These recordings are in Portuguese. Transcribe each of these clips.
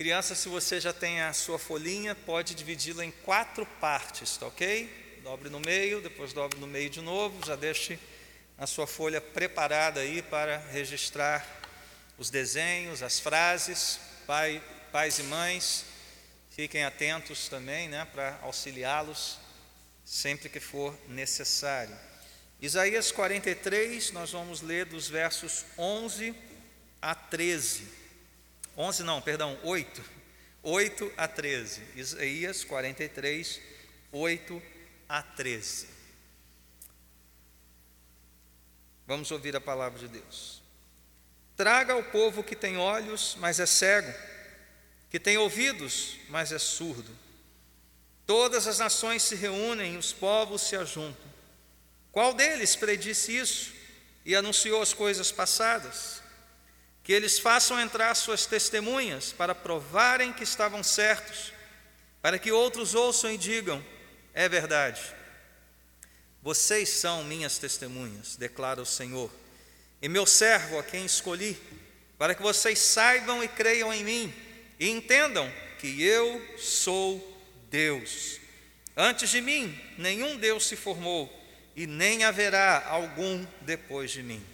Criança, se você já tem a sua folhinha, pode dividi-la em quatro partes, tá ok? Dobre no meio, depois dobre no meio de novo, já deixe a sua folha preparada aí para registrar os desenhos, as frases. Pai, pais e mães, fiquem atentos também, né, para auxiliá-los sempre que for necessário. Isaías 43, nós vamos ler dos versos 11 a 13. 11 não, perdão, 8. 8 a 13. Isaías 43, 8 a 13. Vamos ouvir a palavra de Deus. Traga ao povo que tem olhos, mas é cego, que tem ouvidos, mas é surdo. Todas as nações se reúnem, os povos se ajuntam. Qual deles predisse isso e anunciou as coisas passadas? Que eles façam entrar suas testemunhas para provarem que estavam certos, para que outros ouçam e digam: é verdade. Vocês são minhas testemunhas, declara o Senhor, e meu servo a quem escolhi, para que vocês saibam e creiam em mim e entendam que eu sou Deus. Antes de mim, nenhum Deus se formou e nem haverá algum depois de mim.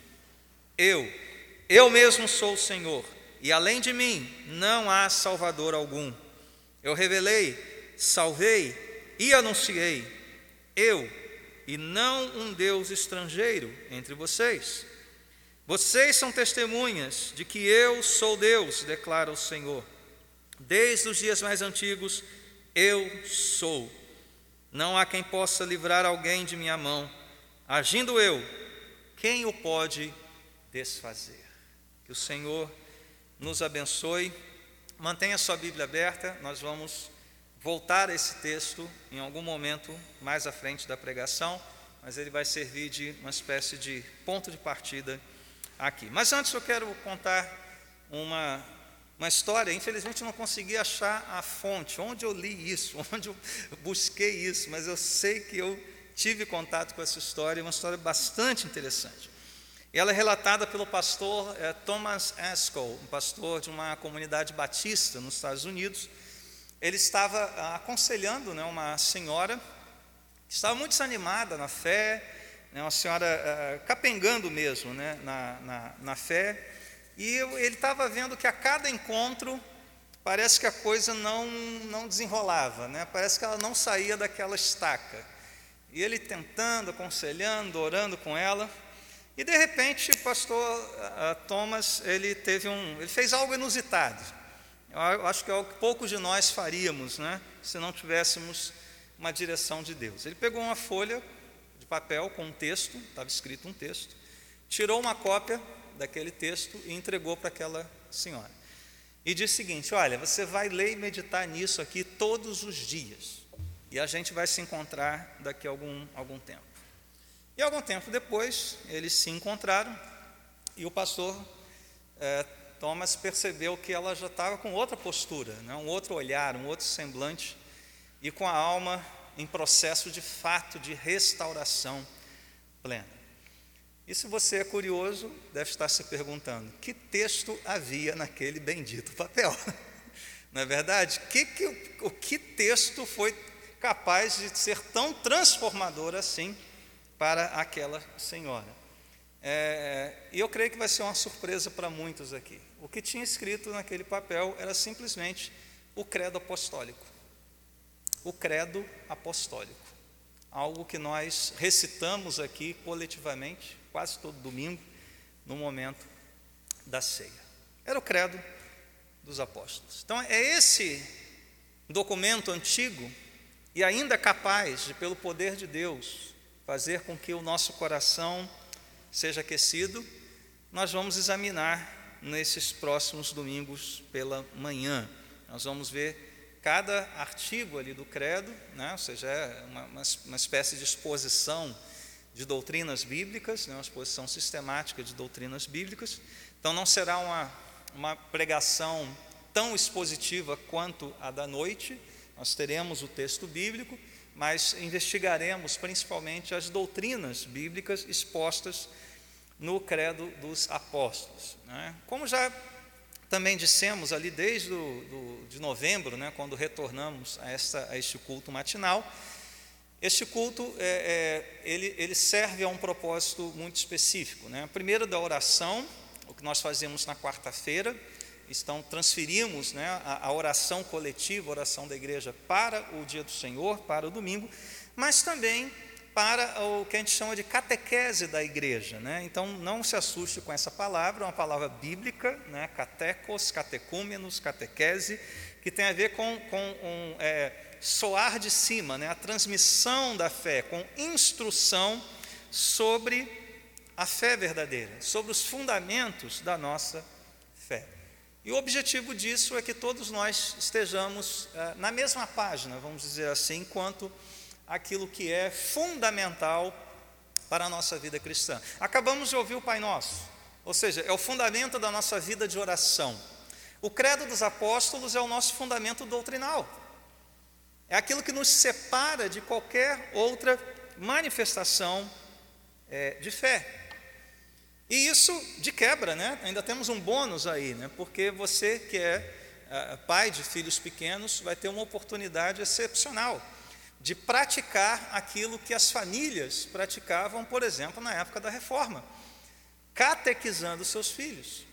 Eu, eu mesmo sou o Senhor, e além de mim não há Salvador algum. Eu revelei, salvei e anunciei, eu, e não um Deus estrangeiro entre vocês. Vocês são testemunhas de que eu sou Deus, declara o Senhor. Desde os dias mais antigos, eu sou. Não há quem possa livrar alguém de minha mão. Agindo eu, quem o pode desfazer? Que o Senhor nos abençoe. Mantenha sua Bíblia aberta, nós vamos voltar a esse texto em algum momento mais à frente da pregação, mas ele vai servir de uma espécie de ponto de partida aqui. Mas antes eu quero contar uma uma história, infelizmente eu não consegui achar a fonte, onde eu li isso, onde eu busquei isso, mas eu sei que eu tive contato com essa história, uma história bastante interessante. Ela é relatada pelo pastor é, Thomas Askell, um pastor de uma comunidade batista nos Estados Unidos. Ele estava ah, aconselhando né, uma senhora que estava muito desanimada na fé, né, uma senhora ah, capengando mesmo né, na, na, na fé, e ele estava vendo que a cada encontro parece que a coisa não, não desenrolava, né? parece que ela não saía daquela estaca. E ele tentando, aconselhando, orando com ela. E de repente, o pastor uh, Thomas, ele teve um, ele fez algo inusitado. Eu acho que é algo que poucos de nós faríamos, né? Se não tivéssemos uma direção de Deus. Ele pegou uma folha de papel com um texto, estava escrito um texto, tirou uma cópia daquele texto e entregou para aquela senhora. E disse o seguinte: Olha, você vai ler e meditar nisso aqui todos os dias, e a gente vai se encontrar daqui a algum, algum tempo. E algum tempo depois, eles se encontraram, e o pastor é, Thomas percebeu que ela já estava com outra postura, né, um outro olhar, um outro semblante, e com a alma em processo de fato de restauração plena. E se você é curioso, deve estar se perguntando: que texto havia naquele bendito papel? Não é verdade? Que, que, o que texto foi capaz de ser tão transformador assim para aquela senhora? É, e eu creio que vai ser uma surpresa para muitos aqui. O que tinha escrito naquele papel era simplesmente o credo apostólico. O credo apostólico. Algo que nós recitamos aqui coletivamente quase todo domingo, no momento da ceia. Era o credo dos apóstolos. Então, é esse documento antigo e ainda capaz de, pelo poder de Deus, fazer com que o nosso coração seja aquecido, nós vamos examinar nesses próximos domingos pela manhã. Nós vamos ver cada artigo ali do credo, né? ou seja, é uma, uma, uma espécie de exposição de doutrinas bíblicas, né, uma exposição sistemática de doutrinas bíblicas. Então, não será uma, uma pregação tão expositiva quanto a da noite, nós teremos o texto bíblico, mas investigaremos principalmente as doutrinas bíblicas expostas no Credo dos Apóstolos. Né? Como já também dissemos ali desde do, de novembro, né, quando retornamos a, esta, a este culto matinal, este culto é, é, ele, ele, serve a um propósito muito específico. Né? Primeiro da oração, o que nós fazemos na quarta-feira, então transferimos né, a, a, oração coletiva, a oração da igreja para o dia do Senhor, para o domingo, mas também para o que a gente chama de catequese da igreja. Né? Então não se assuste com essa palavra, é uma palavra bíblica, né? catecos, catecúmenos, catequese, que tem a ver com, com um, é, soar de cima, né? a transmissão da fé, com instrução sobre a fé verdadeira, sobre os fundamentos da nossa fé. E o objetivo disso é que todos nós estejamos eh, na mesma página, vamos dizer assim, quanto aquilo que é fundamental para a nossa vida cristã. Acabamos de ouvir o Pai Nosso, ou seja, é o fundamento da nossa vida de oração. O credo dos apóstolos é o nosso fundamento doutrinal. É aquilo que nos separa de qualquer outra manifestação é, de fé. E isso de quebra, né? Ainda temos um bônus aí, né? Porque você que é, é pai de filhos pequenos vai ter uma oportunidade excepcional de praticar aquilo que as famílias praticavam, por exemplo, na época da reforma, catequizando seus filhos,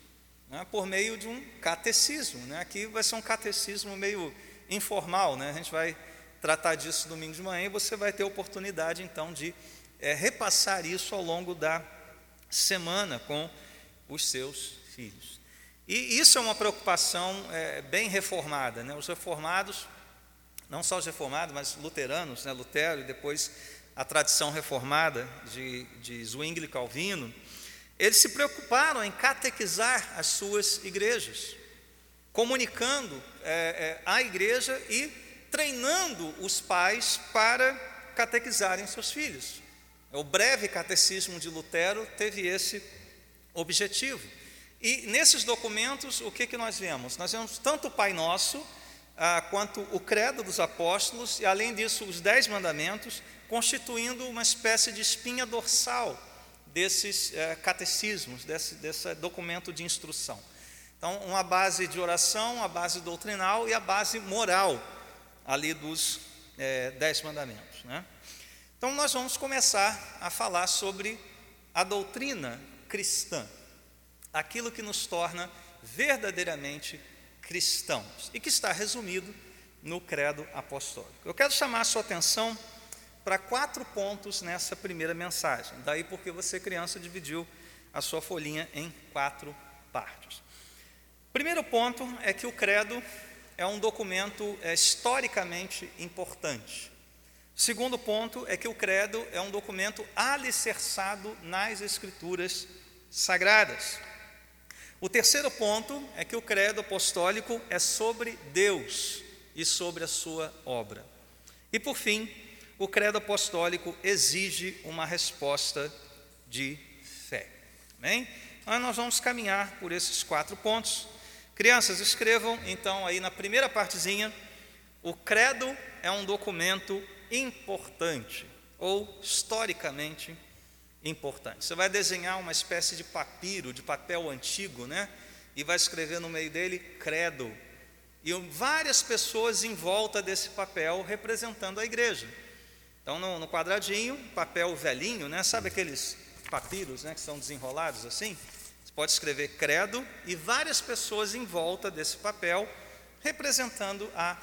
né? por meio de um catecismo. Né? Aqui vai ser um catecismo meio informal, né? A gente vai tratar disso domingo de manhã e você vai ter oportunidade então de é, repassar isso ao longo da semana com os seus filhos. E isso é uma preocupação é, bem reformada, né? Os reformados, não só os reformados, mas luteranos, né? Lutero e depois a tradição reformada de, de Zwingli Calvino, eles se preocuparam em catequizar as suas igrejas comunicando é, é, à igreja e treinando os pais para catequizarem seus filhos. O breve catecismo de Lutero teve esse objetivo. E nesses documentos, o que, que nós vemos? Nós vemos tanto o Pai Nosso, ah, quanto o Credo dos Apóstolos, e além disso, os Dez Mandamentos, constituindo uma espécie de espinha dorsal desses eh, catecismos, desse, desse documento de instrução. Então, uma base de oração, a base doutrinal e a base moral ali dos é, Dez Mandamentos. Né? Então, nós vamos começar a falar sobre a doutrina cristã, aquilo que nos torna verdadeiramente cristãos e que está resumido no Credo Apostólico. Eu quero chamar a sua atenção para quatro pontos nessa primeira mensagem, daí porque você, criança, dividiu a sua folhinha em quatro partes. Primeiro ponto é que o credo é um documento é, historicamente importante. Segundo ponto é que o credo é um documento alicerçado nas escrituras sagradas. O terceiro ponto é que o credo apostólico é sobre Deus e sobre a sua obra. E por fim, o credo apostólico exige uma resposta de fé. Amém? Então, nós vamos caminhar por esses quatro pontos. Crianças, escrevam então aí na primeira partezinha: o credo é um documento importante ou historicamente importante. Você vai desenhar uma espécie de papiro, de papel antigo, né? E vai escrever no meio dele credo. E várias pessoas em volta desse papel representando a igreja. Então, no, no quadradinho, papel velhinho, né? Sabe aqueles papiros, né? Que são desenrolados assim? pode escrever credo e várias pessoas em volta desse papel representando a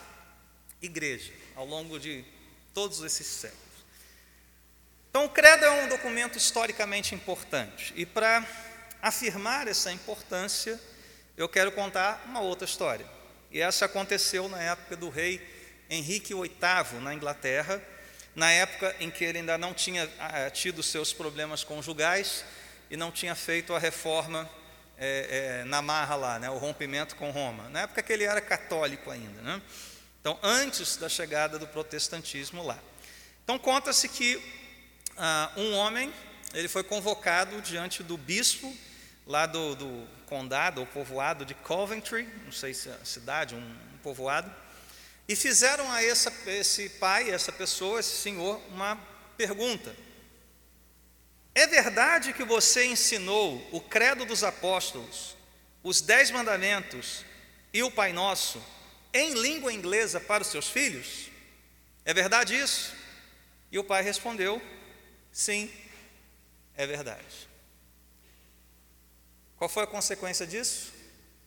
igreja ao longo de todos esses séculos. Então, o credo é um documento historicamente importante e para afirmar essa importância, eu quero contar uma outra história. E essa aconteceu na época do rei Henrique VIII na Inglaterra, na época em que ele ainda não tinha ah, tido seus problemas conjugais e não tinha feito a reforma é, é, na marra lá, né, o rompimento com Roma, na época que ele era católico ainda. Né? Então, antes da chegada do protestantismo lá. Então, conta-se que ah, um homem ele foi convocado diante do bispo lá do, do condado ou povoado de Coventry, não sei se é cidade, um, um povoado, e fizeram a essa, esse pai, essa pessoa, esse senhor, uma pergunta. É verdade que você ensinou o credo dos apóstolos os Dez Mandamentos e o Pai Nosso em língua inglesa para os seus filhos? É verdade isso? E o pai respondeu: Sim, é verdade. Qual foi a consequência disso?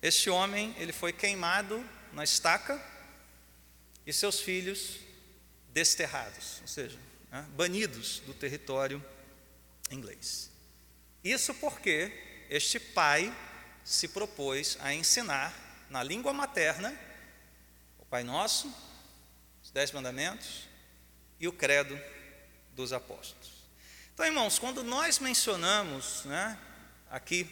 Este homem, ele foi queimado na estaca e seus filhos desterrados, ou seja, né, banidos do território inglês. Isso porque este pai se propôs a ensinar na língua materna Pai Nosso, os Dez Mandamentos e o Credo dos Apóstolos. Então, irmãos, quando nós mencionamos né, aqui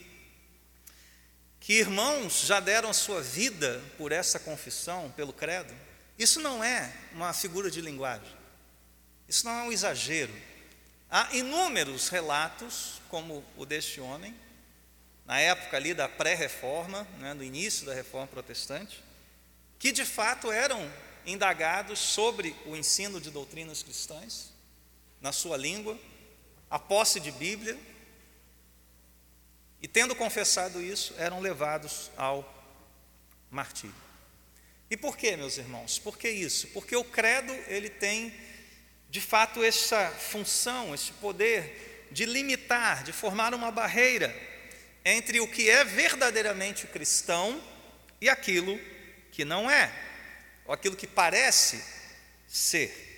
que irmãos já deram a sua vida por essa confissão, pelo credo, isso não é uma figura de linguagem, isso não é um exagero. Há inúmeros relatos, como o deste homem, na época ali da pré-reforma, né, no início da reforma protestante, que de fato eram indagados sobre o ensino de doutrinas cristãs, na sua língua, a posse de Bíblia, e tendo confessado isso, eram levados ao martírio. E por que, meus irmãos? Por que isso? Porque o credo, ele tem, de fato, essa função, esse poder de limitar, de formar uma barreira entre o que é verdadeiramente cristão e aquilo que não é, ou aquilo que parece ser.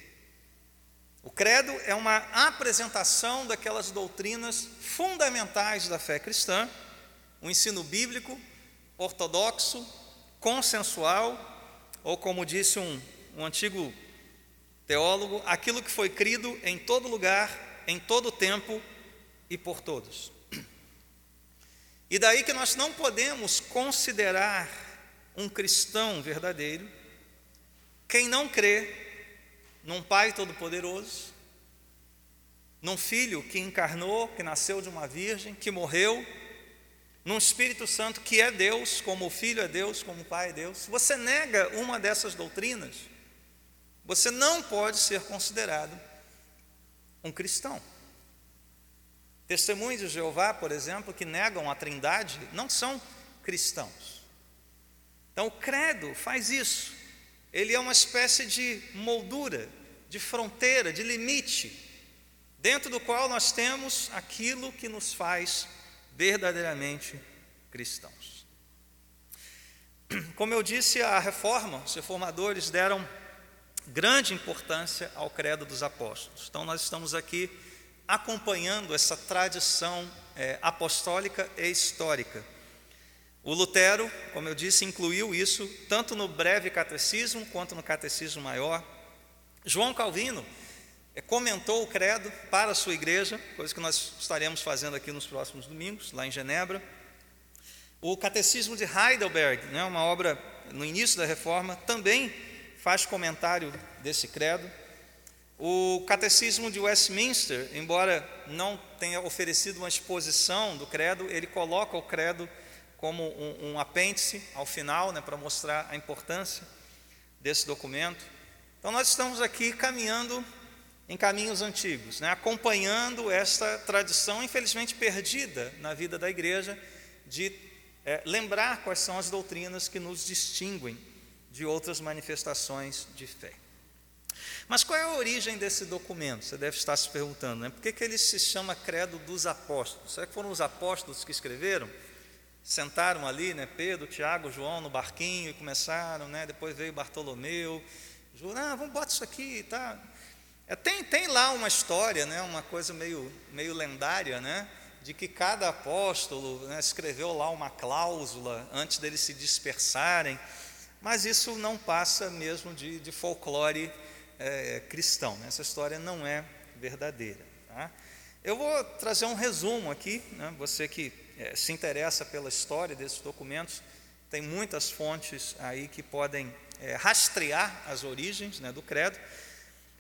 O credo é uma apresentação daquelas doutrinas fundamentais da fé cristã, o um ensino bíblico, ortodoxo, consensual, ou como disse um, um antigo teólogo, aquilo que foi crido em todo lugar, em todo tempo e por todos. E daí que nós não podemos considerar um cristão verdadeiro quem não crê num Pai Todo-Poderoso, num Filho que encarnou, que nasceu de uma virgem, que morreu, num Espírito Santo que é Deus, como o Filho é Deus, como o Pai é Deus. Você nega uma dessas doutrinas, você não pode ser considerado um cristão. Testemunhos de Jeová, por exemplo, que negam a Trindade, não são cristãos. Então, o credo faz isso. Ele é uma espécie de moldura, de fronteira, de limite, dentro do qual nós temos aquilo que nos faz verdadeiramente cristãos. Como eu disse, a reforma, os reformadores deram grande importância ao credo dos apóstolos. Então, nós estamos aqui acompanhando essa tradição é, apostólica e histórica. O Lutero, como eu disse, incluiu isso tanto no breve catecismo quanto no catecismo maior. João Calvino é, comentou o credo para a sua igreja, coisa que nós estaremos fazendo aqui nos próximos domingos, lá em Genebra. O Catecismo de Heidelberg, né, uma obra no início da reforma, também faz comentário desse credo. O Catecismo de Westminster, embora não tenha oferecido uma exposição do credo, ele coloca o credo como um, um apêndice ao final, né, para mostrar a importância desse documento. Então, nós estamos aqui caminhando em caminhos antigos, né, acompanhando esta tradição, infelizmente perdida na vida da igreja, de é, lembrar quais são as doutrinas que nos distinguem de outras manifestações de fé. Mas qual é a origem desse documento? Você deve estar se perguntando, né? Por que, que ele se chama Credo dos Apóstolos? Será que foram os apóstolos que escreveram? Sentaram ali, né? Pedro, Tiago, João no barquinho e começaram, né? Depois veio Bartolomeu, juraram, ah, vamos botar isso aqui, tá? É, tem, tem lá uma história, né? Uma coisa meio, meio lendária, né? De que cada apóstolo né, escreveu lá uma cláusula antes deles se dispersarem, mas isso não passa mesmo de, de folclore é, cristão. Né? Essa história não é verdadeira. Tá? Eu vou trazer um resumo aqui. Né? Você que é, se interessa pela história desses documentos, tem muitas fontes aí que podem é, rastrear as origens né, do credo.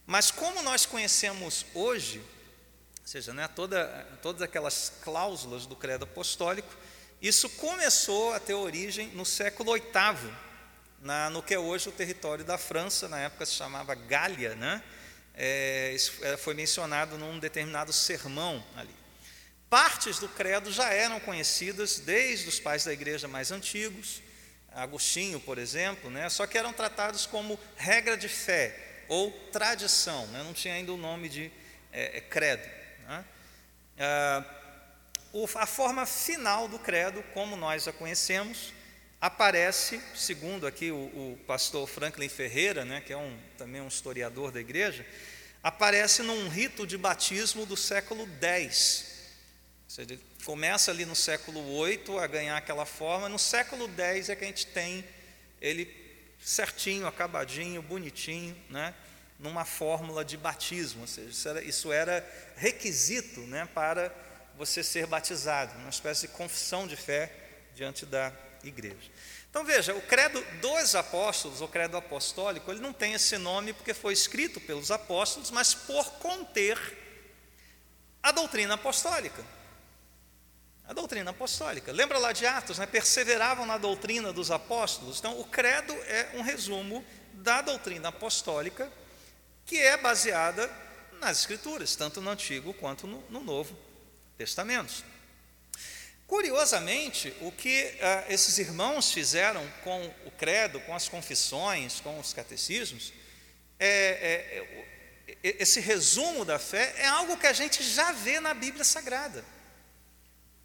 Mas como nós conhecemos hoje, ou seja, né, toda, todas aquelas cláusulas do credo apostólico, isso começou a ter origem no século VIII, na, no que é hoje o território da França, na época se chamava Gália, né? É, isso foi mencionado num determinado sermão ali. Partes do credo já eram conhecidas desde os pais da igreja mais antigos, Agostinho, por exemplo, né? só que eram tratados como regra de fé ou tradição, né? não tinha ainda o nome de é, credo. Né? Ah, o, a forma final do credo, como nós a conhecemos, aparece, segundo aqui o, o pastor Franklin Ferreira, né, que é um, também um historiador da igreja, aparece num rito de batismo do século X. Seja, começa ali no século 8 a ganhar aquela forma, no século 10 é que a gente tem ele certinho, acabadinho, bonitinho, né? numa fórmula de batismo, ou seja, isso era, isso era requisito né, para você ser batizado, uma espécie de confissão de fé diante da igreja. Então veja, o credo dos apóstolos, o credo apostólico, ele não tem esse nome porque foi escrito pelos apóstolos, mas por conter a doutrina apostólica. A doutrina apostólica. Lembra lá de Atos, né? perseveravam na doutrina dos apóstolos. Então, o credo é um resumo da doutrina apostólica, que é baseada nas Escrituras, tanto no Antigo quanto no, no Novo Testamento. Curiosamente, o que ah, esses irmãos fizeram com o credo, com as confissões, com os catecismos, é, é, é, esse resumo da fé é algo que a gente já vê na Bíblia Sagrada.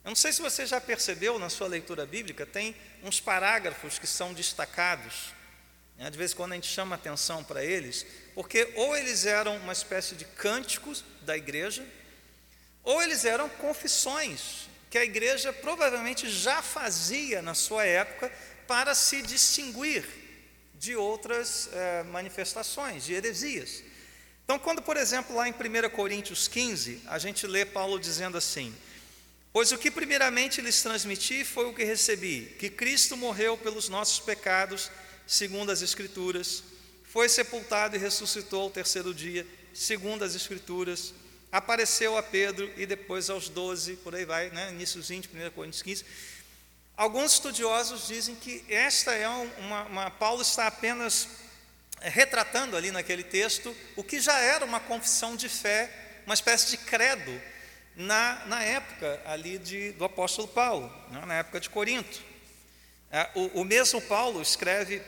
Eu não sei se você já percebeu na sua leitura bíblica, tem uns parágrafos que são destacados. Né? De vez em quando a gente chama atenção para eles, porque ou eles eram uma espécie de cânticos da igreja, ou eles eram confissões que a igreja provavelmente já fazia na sua época para se distinguir de outras eh, manifestações, de heresias. Então, quando, por exemplo, lá em 1 Coríntios 15, a gente lê Paulo dizendo assim: Pois o que primeiramente lhes transmiti foi o que recebi, que Cristo morreu pelos nossos pecados, segundo as Escrituras, foi sepultado e ressuscitou ao terceiro dia, segundo as Escrituras, apareceu a Pedro e depois aos doze, por aí vai, né, iníciozinho de 1 Coríntios 15. Alguns estudiosos dizem que esta é uma, uma, Paulo está apenas eh, retratando ali naquele texto o que já era uma confissão de fé, uma espécie de credo na, na época ali de, do apóstolo Paulo, né, na época de Corinto. É, o, o mesmo Paulo escreve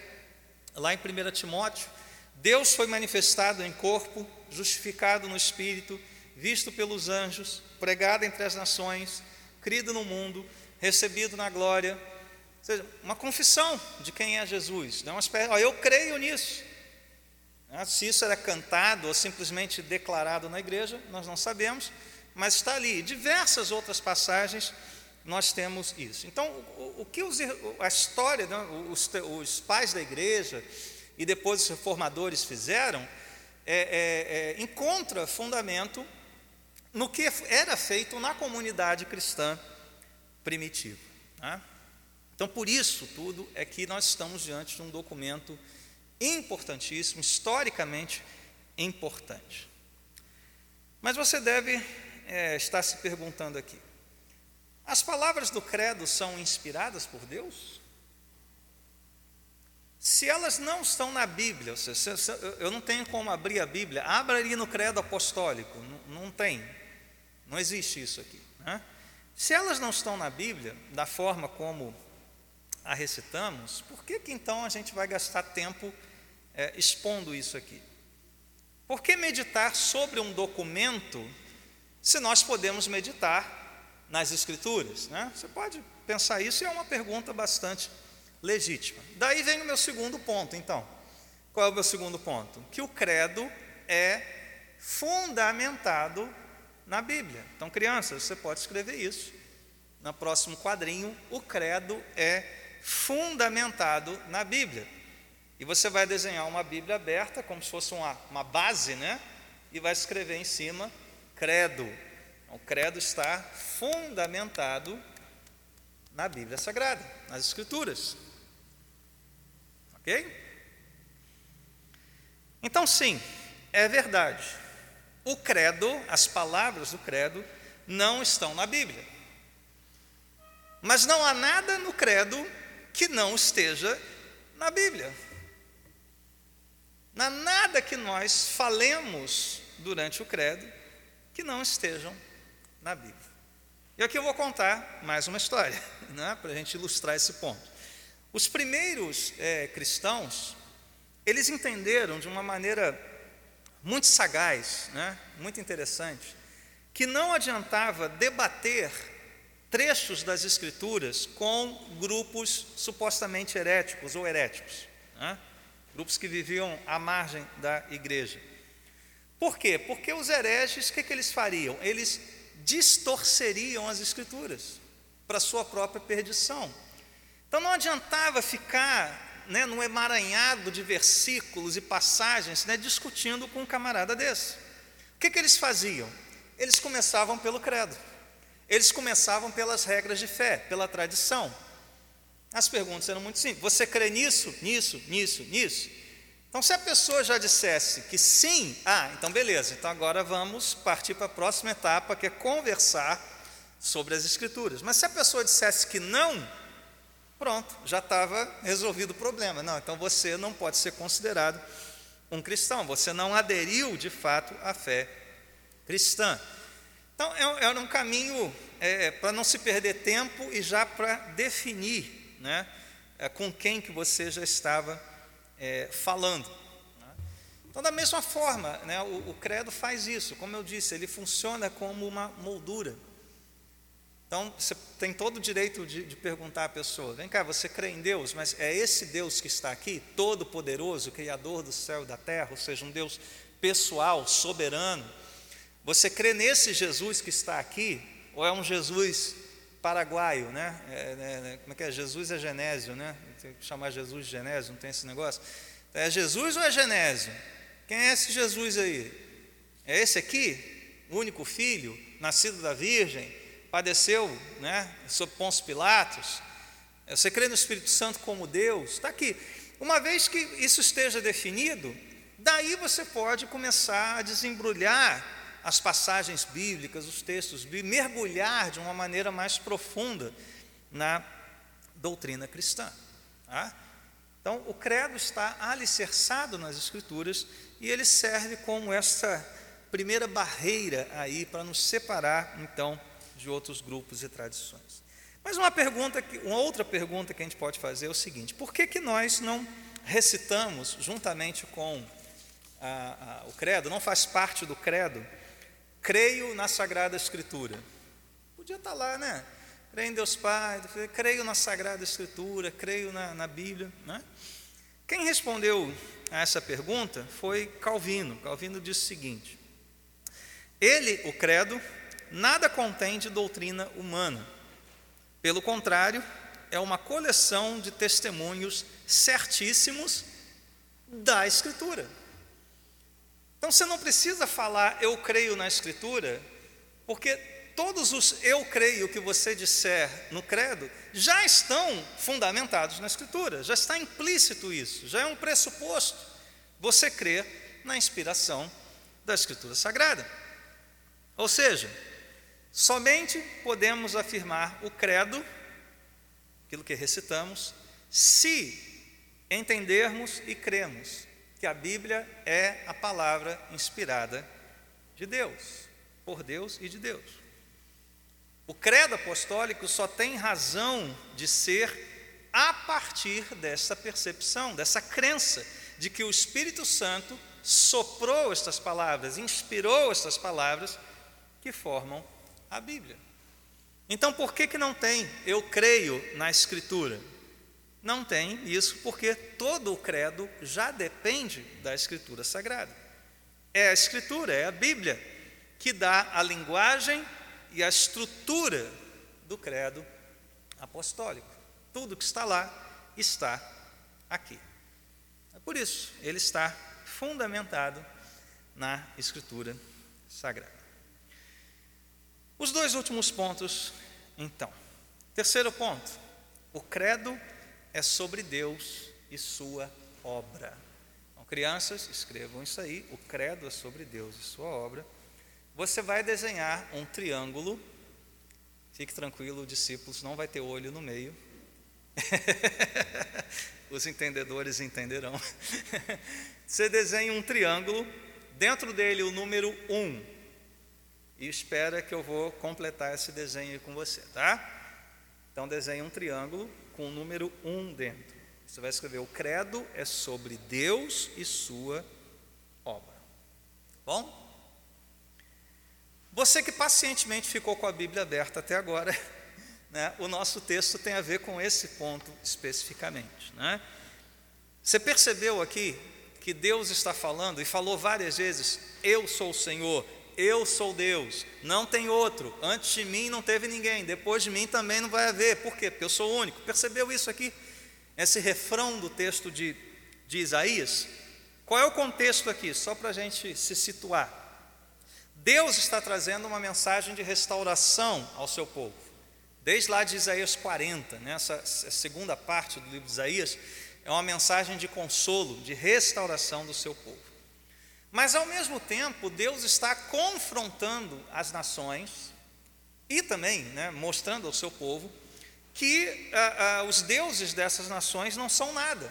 lá em 1 Timóteo: Deus foi manifestado em corpo, justificado no espírito, visto pelos anjos, pregado entre as nações, crido no mundo, recebido na glória. Ou seja, uma confissão de quem é Jesus. Não espécie, ó, eu creio nisso. Né, se isso era cantado ou simplesmente declarado na igreja, nós não sabemos, mas está ali. Diversas outras passagens nós temos isso. Então, o, o que os, a história, né, os, os, pais da igreja e depois os reformadores fizeram, é, é, é, encontra fundamento no que era feito na comunidade cristã primitiva. Né? Então, por isso tudo é que nós estamos diante de um documento importantíssimo, historicamente importante. Mas você deve é, estar se perguntando aqui: as palavras do credo são inspiradas por Deus? Se elas não estão na Bíblia, eu não tenho como abrir a Bíblia, abra ali no credo apostólico, não, não tem. Não existe isso aqui. Né? Se elas não estão na Bíblia, da forma como a recitamos, por que, que então a gente vai gastar tempo é, expondo isso aqui? Por que meditar sobre um documento se nós podemos meditar nas Escrituras? Né? Você pode pensar isso e é uma pergunta bastante legítima. Daí vem o meu segundo ponto, então. Qual é o meu segundo ponto? Que o credo é fundamentado na Bíblia. Então, crianças, você pode escrever isso. No próximo quadrinho, o credo é fundamentado na Bíblia. E você vai desenhar uma Bíblia aberta, como se fosse uma, uma base, né? E vai escrever em cima credo. Então, o credo está fundamentado na Bíblia Sagrada, nas Escrituras. Ok? Então, sim, é verdade o credo, as palavras do credo, não estão na Bíblia. Mas não há nada no credo que não esteja na Bíblia. Não há nada que nós falemos durante o credo que não estejam na Bíblia. E aqui eu vou contar mais uma história, né, para a gente ilustrar esse ponto. Os primeiros é, cristãos, eles entenderam de uma maneira muito sagaz, né, muito interessante, que não adiantava debater trechos das Escrituras com grupos supostamente heréticos ou heréticos, né? grupos que viviam à margem da igreja. Por quê? Porque os hereges, o que, que eles fariam? Eles distorceriam as Escrituras para sua própria perdição. Então não adiantava ficar né, no emaranhado de versículos e passagens né, discutindo com um camarada desse. O que, que eles faziam? Eles começavam pelo credo. Eles começavam pelas regras de fé, pela tradição. As perguntas eram muito simples: você crê nisso, nisso, nisso, nisso? Então, se a pessoa já dissesse que sim, ah, então beleza, então agora vamos partir para a próxima etapa, que é conversar sobre as Escrituras. Mas se a pessoa dissesse que não, pronto, já estava resolvido o problema. Não, então você não pode ser considerado um cristão, você não aderiu de fato à fé cristã. Então, é, é um caminho é, para não se perder tempo e já para definir né, é, com quem que você já estava é, falando. Né. Então, da mesma forma, né, o, o, credo faz isso, como eu disse, ele funciona como uma moldura. Então, você tem todo o direito de, de perguntar à pessoa: vem cá, você crê em Deus, mas é esse Deus que está aqui, todo-poderoso, Criador do céu e da terra, ou seja, um Deus pessoal, soberano, você crê nesse Jesus que está aqui, ou é um Jesus paraguaio, né? É, né? Como é que é? Jesus é Genésio, né? Tem que chamar Jesus de Genésio, não tem esse negócio? É Jesus ou é Genésio? Quem é esse Jesus aí? É esse aqui? O único filho, nascido da Virgem, padeceu, né? Sob Pôncio Pilatos. Você crê no Espírito Santo como Deus? Está aqui. Uma vez que isso esteja definido, daí você pode começar a desembrulhar as passagens bíblicas, os textos bíblicos, mergulhar de uma maneira mais profunda na doutrina cristã. Tá? Então, o credo está alicerçado nas Escrituras e ele serve como essa primeira barreira aí para nos separar, então, de outros grupos e tradições. Mas uma pergunta, uma outra pergunta que a gente pode fazer é o seguinte: por que, que nós não recitamos juntamente com a, a, o credo, não faz parte do credo, creio na Sagrada Escritura. Podia estar lá, né? Creio em Deus Pai, creio na Sagrada Escritura, creio na, na Bíblia. Né? Quem respondeu a essa pergunta foi Calvino. Calvino disse o seguinte: Ele, o credo, nada contém de doutrina humana. Pelo contrário, é uma coleção de testemunhos certíssimos da Escritura. Então você não precisa falar eu creio na Escritura, porque todos os eu creio que você disser no credo já estão fundamentados na Escritura, já está implícito isso, já é um pressuposto. Você crê na inspiração da Escritura Sagrada. Ou seja, somente podemos afirmar o credo, aquilo que recitamos, se entendermos e cremos que a Bíblia é a palavra inspirada de Deus, por Deus e de Deus. O credo apostólico só tem razão de ser a partir dessa percepção, dessa crença de que o Espírito Santo soprou estas palavras, inspirou estas palavras que formam a Bíblia. Então, por que, que não tem eu creio na Escritura? Não tem isso porque todo o credo já depende da Escritura Sagrada. É a Escritura, é a Bíblia, que dá a linguagem e a estrutura do credo apostólico. Tudo que está lá está aqui. É por isso, ele está fundamentado na Escritura Sagrada. Os dois últimos pontos, então. Terceiro ponto: o credo é sobre Deus e sua obra. Então, crianças, escrevam isso aí. O credo é sobre Deus e sua obra. Você vai desenhar um triângulo. Fique tranquilo, discípulos, não vai ter olho no meio. Os entendedores entenderão. Você desenha um triângulo, dentro dele o número 1. e espera que eu vou completar esse desenho com você, tá? Então desenhe um triângulo com o número 1 dentro. Você vai escrever: o credo é sobre Deus e sua obra. Bom? Você que pacientemente ficou com a Bíblia aberta até agora, né, o nosso texto tem a ver com esse ponto especificamente. Né? Você percebeu aqui que Deus está falando e falou várias vezes: Eu sou o Senhor, eu sou Deus, não tem outro. Antes de mim não teve ninguém, depois de mim também não vai haver. Por quê? Porque eu sou único. Percebeu isso aqui? Esse refrão do texto de, de Isaías? Qual é o contexto aqui? Só para a gente se situar. Deus está trazendo uma mensagem de restauração ao seu povo. Desde lá de Isaías 40, nessa né, segunda parte do livro de Isaías, é uma mensagem de consolo, de restauração do seu povo. Mas ao mesmo tempo, Deus está confrontando as nações e também né, mostrando ao seu povo que ah, ah, os deuses dessas nações não são nada.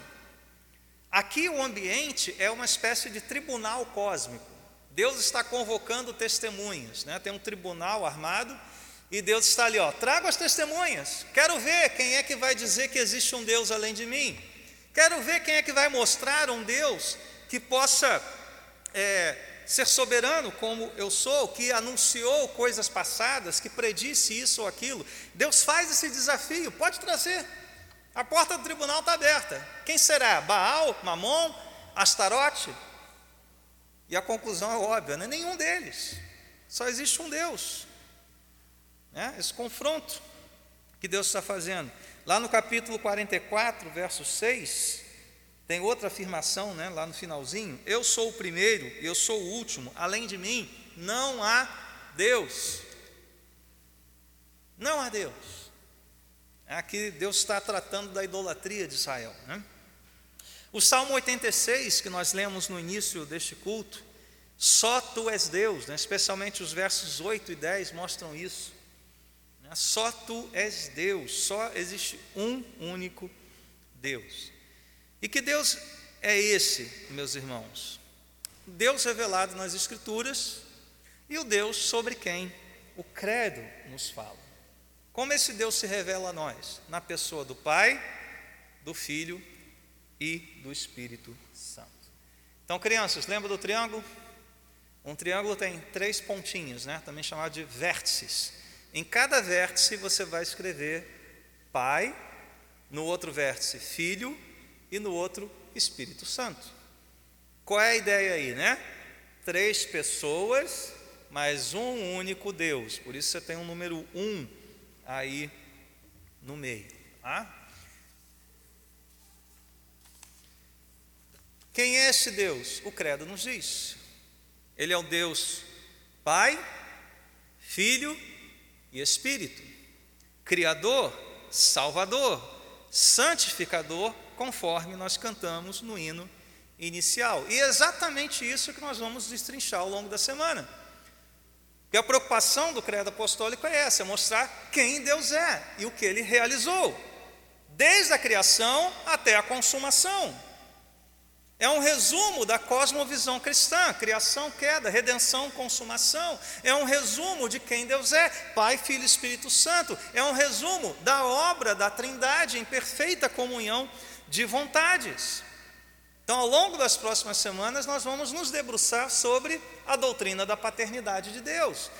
Aqui o ambiente é uma espécie de tribunal cósmico. Deus está convocando testemunhas, né? tem um tribunal armado e Deus está ali, ó, traga as testemunhas, quero ver quem é que vai dizer que existe um Deus além de mim, quero ver quem é que vai mostrar um Deus que possa é, ser soberano como eu sou, que anunciou coisas passadas, que predisse isso ou aquilo. Deus faz esse desafio, pode trazer. A porta do tribunal está aberta. Quem será? Baal, Mamon, Astarote? E a conclusão é óbvia, não é nenhum deles. Só existe um Deus. Né? Esse confronto que Deus está fazendo. Lá no capítulo 44, verso 6, tem outra afirmação né, lá no finalzinho: Eu sou o primeiro e eu sou o último, além de mim não há Deus. Não há Deus. Aqui Deus está tratando da idolatria de Israel. Né? O Salmo 86, que nós lemos no início deste culto, só tu és Deus, né? especialmente os versos 8 e 10 mostram isso. Né? Só tu és Deus, só existe um único Deus. E que Deus é esse, meus irmãos? Deus revelado nas Escrituras e o Deus sobre quem o credo nos fala. Como esse Deus se revela a nós? Na pessoa do Pai, do Filho e do Espírito Santo. Então, crianças, lembra do triângulo? Um triângulo tem três pontinhos, né? também chamado de vértices. Em cada vértice você vai escrever Pai, no outro vértice Filho e no outro Espírito Santo. Qual é a ideia aí, né? Três pessoas, mas um único Deus. Por isso você tem um número um aí no meio. Tá? Quem é esse Deus? O credo nos diz. Ele é o Deus Pai, Filho e Espírito, Criador, Salvador, Santificador, conforme nós cantamos no hino inicial. E é exatamente isso que nós vamos destrinchar ao longo da semana. E a preocupação do credo apostólico é essa: é mostrar quem Deus é e o que ele realizou, desde a criação até a consumação. É um resumo da cosmovisão cristã: criação, queda, redenção, consumação. É um resumo de quem Deus é, Pai, Filho e Espírito Santo. É um resumo da obra da Trindade em perfeita comunhão de vontades. Então, ao longo das próximas semanas, nós vamos nos debruçar sobre a doutrina da paternidade de Deus,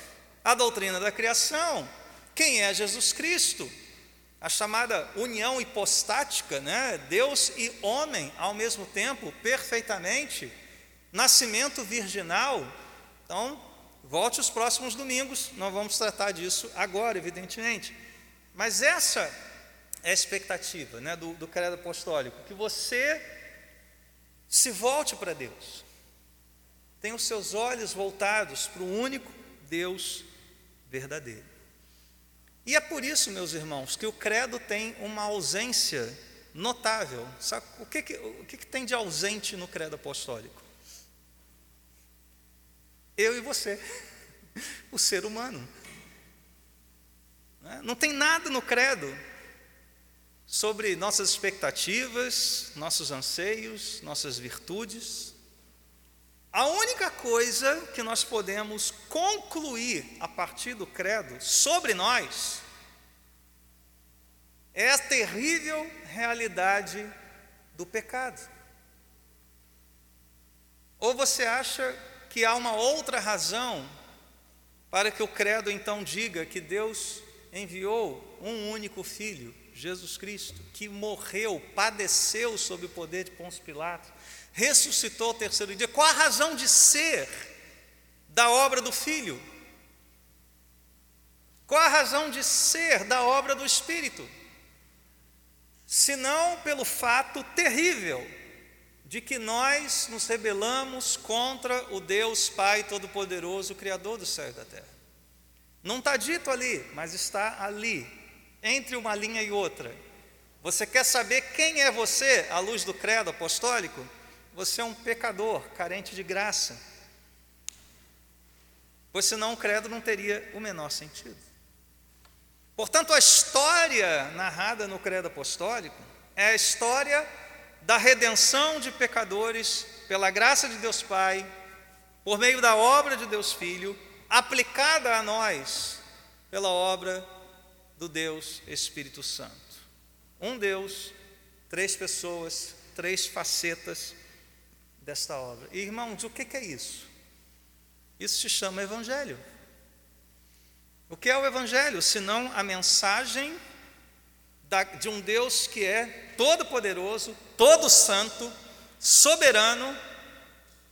a doutrina da criação, quem é Jesus Cristo, a chamada união hipostática, né? Deus e homem ao mesmo tempo, perfeitamente, nascimento virginal. Então, volte os próximos domingos, nós vamos tratar disso agora, evidentemente. Mas essa é a expectativa né, do, do credo apostólico, que você se volte para Deus, tenha os seus olhos voltados para o único Deus verdadeiro. E é por isso, meus irmãos, que o credo tem uma ausência notável. Sabe, o que, que, o que, que tem de ausente no credo apostólico? Eu e você, o ser humano. Né? Não tem nada no credo sobre nossas expectativas, nossos anseios, nossas virtudes. A única coisa que nós podemos concluir a partir do credo sobre nós é a terrível realidade do pecado. Ou você acha que há uma outra razão para que o credo então diga que Deus enviou um único filho, Jesus Cristo, que morreu, padeceu sob o poder de Pôncio Pilatos, ressuscitou ao terceiro dia. Qual a razão de ser da obra do filho? Qual a razão de ser da obra do Espírito? Senão pelo fato terrível de que nós nos rebelamos contra o Deus Pai Todo-Poderoso, Criador do céu e da terra. Não está dito ali, mas está ali, entre uma linha e outra. Você quer saber quem é você à luz do credo apostólico? Você é um pecador, carente de graça. Pois senão o credo não teria o menor sentido. Portanto, a história narrada no credo apostólico é a história da redenção de pecadores pela graça de Deus Pai, por meio da obra de Deus Filho, aplicada a nós pela obra do Deus Espírito Santo. Um Deus, três pessoas, três facetas desta obra. Irmãos, o que é isso? Isso se chama Evangelho. O que é o Evangelho? Senão a mensagem de um Deus que é todo-poderoso, todo-santo, soberano,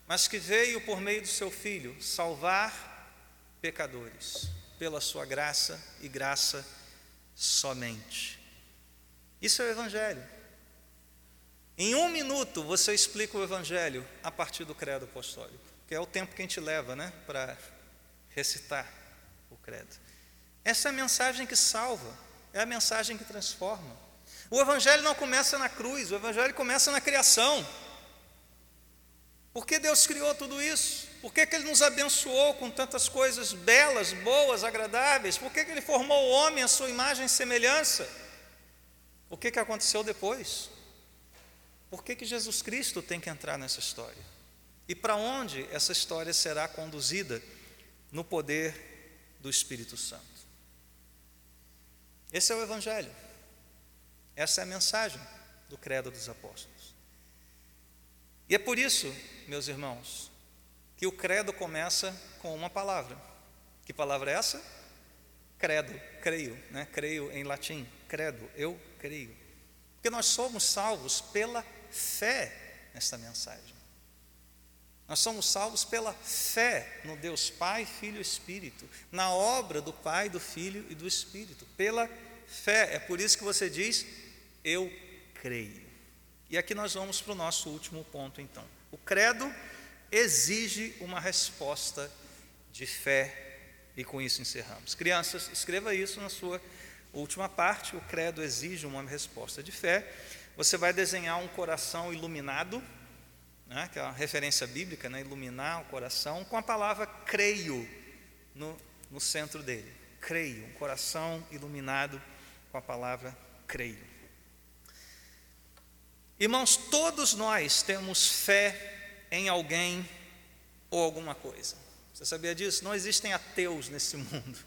mas que veio por meio do seu Filho salvar pecadores, pela sua graça e graça somente. Isso é o Evangelho. Em um minuto você explica o Evangelho a partir do credo apostólico, que é o tempo que a gente leva né, para recitar o credo. Essa é a mensagem que salva, é a mensagem que transforma. O Evangelho não começa na cruz, o Evangelho começa na criação. Por que Deus criou tudo isso? Por que, que Ele nos abençoou com tantas coisas belas, boas, agradáveis? Por que, que Ele formou o homem à sua imagem e semelhança? O que, que aconteceu depois? Por que, que Jesus Cristo tem que entrar nessa história? E para onde essa história será conduzida no poder do Espírito Santo? Esse é o Evangelho. Essa é a mensagem do Credo dos Apóstolos. E é por isso, meus irmãos, que o credo começa com uma palavra. Que palavra é essa? Credo, creio, né? creio em latim, credo, eu creio. Porque nós somos salvos pela fé nesta mensagem. Nós somos salvos pela fé no Deus Pai, Filho e Espírito, na obra do Pai, do Filho e do Espírito, pela fé. É por isso que você diz, eu creio. E aqui nós vamos para o nosso último ponto, então. O credo exige uma resposta de fé, e com isso encerramos. Crianças, escreva isso na sua última parte. O credo exige uma resposta de fé. Você vai desenhar um coração iluminado, né, que é uma referência bíblica, né, iluminar o coração, com a palavra creio no, no centro dele. Creio, um coração iluminado com a palavra creio. Irmãos, todos nós temos fé em alguém ou alguma coisa. Você sabia disso? Não existem ateus nesse mundo.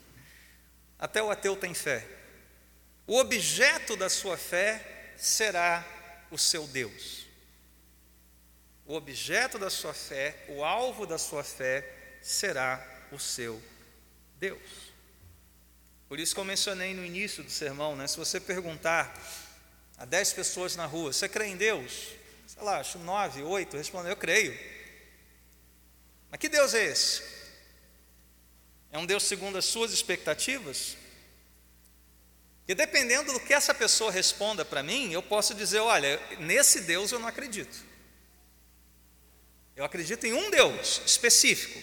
Até o ateu tem fé. O objeto da sua fé será o seu Deus. O objeto da sua fé, o alvo da sua fé, será o seu Deus. Por isso que eu mencionei no início do sermão, né? Se você perguntar a dez pessoas na rua, você crê em Deus? Sei lá, acho nove, oito, respondem, eu creio. Mas que Deus é esse? É um Deus segundo as suas expectativas? E dependendo do que essa pessoa responda para mim, eu posso dizer: olha, nesse Deus eu não acredito. Eu acredito em um Deus específico.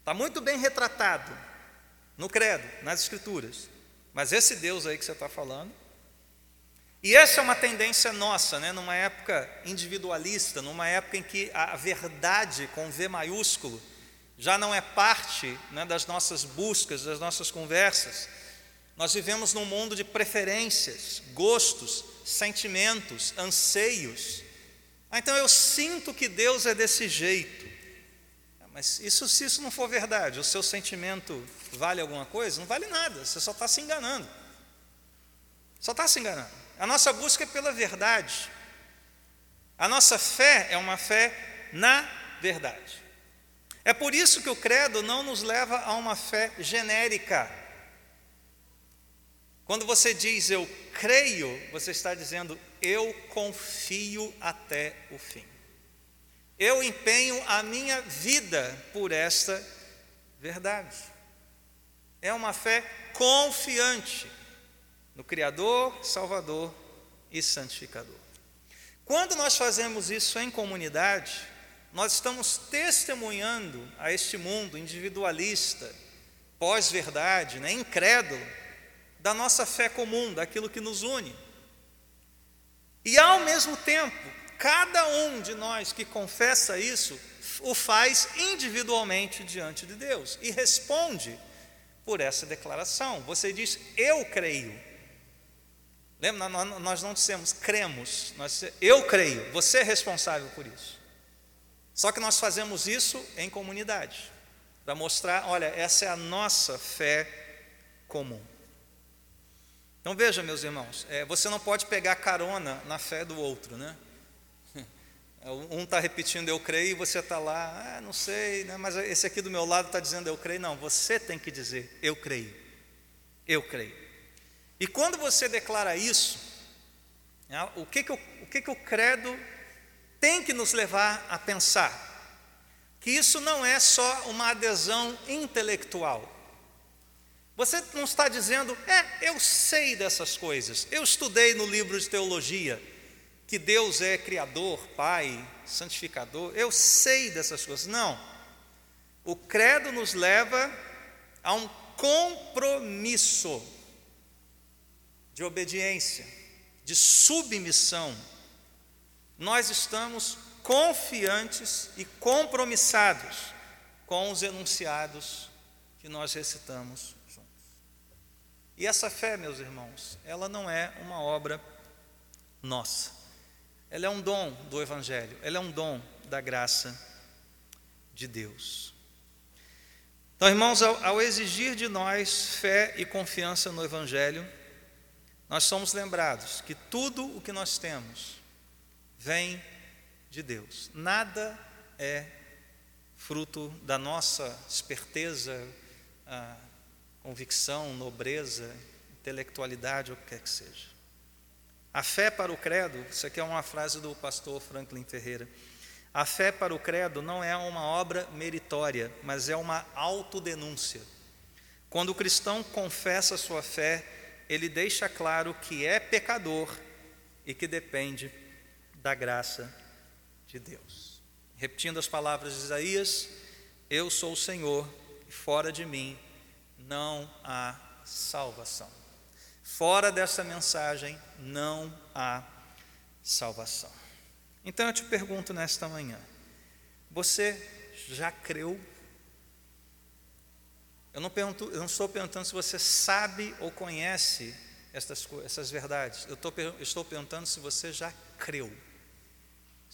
Está muito bem retratado no credo, nas Escrituras. Mas esse Deus aí que você está falando. E essa é uma tendência nossa, né? numa época individualista, numa época em que a verdade com V maiúsculo já não é parte né, das nossas buscas, das nossas conversas nós vivemos num mundo de preferências, gostos, sentimentos, anseios. Ah, então eu sinto que Deus é desse jeito. mas isso, se isso não for verdade, o seu sentimento vale alguma coisa? Não vale nada, você só está se enganando. Só está se enganando. A nossa busca é pela verdade. A nossa fé é uma fé na verdade. É por isso que o credo não nos leva a uma fé genérica. Quando você diz eu creio, você está dizendo eu confio até o fim. Eu empenho a minha vida por esta verdade. É uma fé confiante no Criador, Salvador e Santificador. Quando nós fazemos isso em comunidade, nós estamos testemunhando a este mundo individualista, pós-verdade, né, incrédulo, da nossa fé comum, daquilo que nos une. E ao mesmo tempo, cada um de nós que confessa isso, o faz individualmente diante de Deus e responde por essa declaração. Você diz, eu creio. Lembra, nós não dissemos cremos, nós, eu creio, você é responsável por isso. Só que nós fazemos isso em comunidade, para mostrar, olha, essa é a nossa fé comum. Então veja, meus irmãos, é, você não pode pegar carona na fé do outro, né? Um está repetindo eu creio e você está lá, ah, não sei, né, mas esse aqui do meu lado está dizendo eu creio. Não, você tem que dizer eu creio. Eu creio. E quando você declara isso, né, o, que, que, o que, que o credo tem que nos levar a pensar? Que isso não é só uma adesão intelectual. Você não está dizendo, é, eu sei dessas coisas, eu estudei no livro de teologia que Deus é Criador, Pai, Santificador, eu sei dessas coisas. Não. O credo nos leva a um compromisso de obediência, de submissão, nós estamos confiantes e compromissados com os enunciados que nós recitamos. E essa fé, meus irmãos, ela não é uma obra nossa. Ela é um dom do Evangelho, ela é um dom da graça de Deus. Então, irmãos, ao, ao exigir de nós fé e confiança no Evangelho, nós somos lembrados que tudo o que nós temos vem de Deus. Nada é fruto da nossa esperteza, convicção, nobreza, intelectualidade, ou o que quer que seja. A fé para o credo, isso aqui é uma frase do pastor Franklin Ferreira. A fé para o credo não é uma obra meritória, mas é uma autodenúncia. Quando o cristão confessa sua fé, ele deixa claro que é pecador e que depende da graça de Deus. Repetindo as palavras de Isaías: Eu sou o Senhor, e fora de mim não há salvação. Fora dessa mensagem não há salvação. Então eu te pergunto nesta manhã: você já creu eu não, pergunto, eu não estou perguntando se você sabe ou conhece essas, essas verdades. Eu estou, eu estou perguntando se você já creu.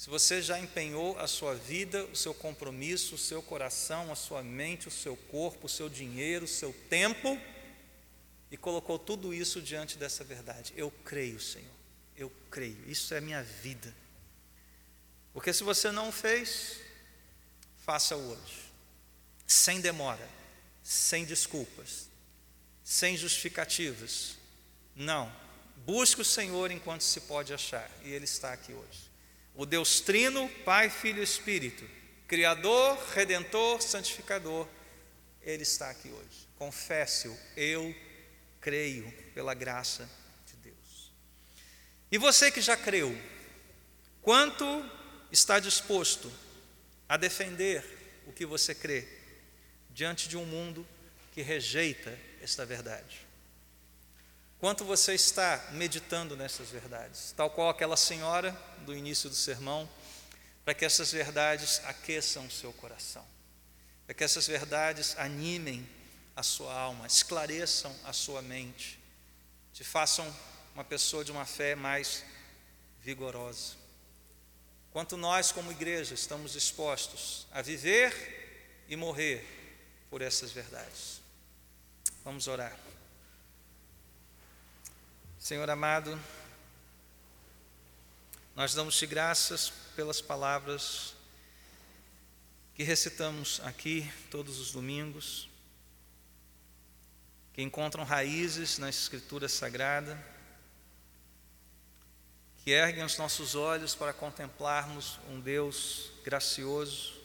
Se você já empenhou a sua vida, o seu compromisso, o seu coração, a sua mente, o seu corpo, o seu dinheiro, o seu tempo, e colocou tudo isso diante dessa verdade. Eu creio, Senhor. Eu creio. Isso é minha vida. Porque se você não fez, faça hoje. Sem demora sem desculpas, sem justificativas. Não. Busque o Senhor enquanto se pode achar, e Ele está aqui hoje. O Deus Trino, Pai, Filho e Espírito, Criador, Redentor, Santificador, Ele está aqui hoje. Confesse-o, eu creio pela graça de Deus. E você que já creu, quanto está disposto a defender o que você crê? diante de um mundo que rejeita esta verdade. Quanto você está meditando nessas verdades, tal qual aquela senhora do início do sermão, para que essas verdades aqueçam o seu coração, para que essas verdades animem a sua alma, esclareçam a sua mente, te façam uma pessoa de uma fé mais vigorosa. Quanto nós, como igreja, estamos dispostos a viver e morrer por essas verdades. Vamos orar. Senhor amado, nós damos-te graças pelas palavras que recitamos aqui todos os domingos, que encontram raízes na Escritura Sagrada, que erguem os nossos olhos para contemplarmos um Deus gracioso,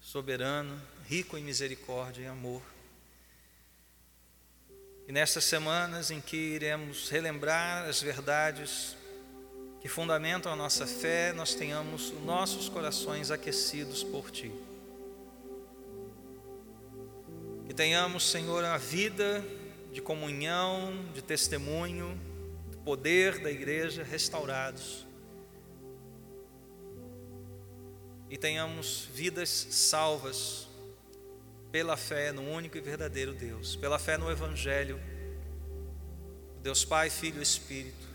soberano, rico em misericórdia e amor. E nestas semanas em que iremos relembrar as verdades que fundamentam a nossa fé, nós tenhamos nossos corações aquecidos por Ti. Que tenhamos, Senhor, a vida de comunhão, de testemunho, do poder da igreja restaurados. E tenhamos vidas salvas pela fé no único e verdadeiro Deus, pela fé no Evangelho, Deus Pai, Filho e Espírito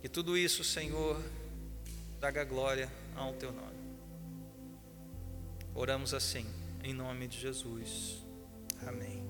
que tudo isso, Senhor, traga glória ao teu nome. Oramos assim, em nome de Jesus. Amém.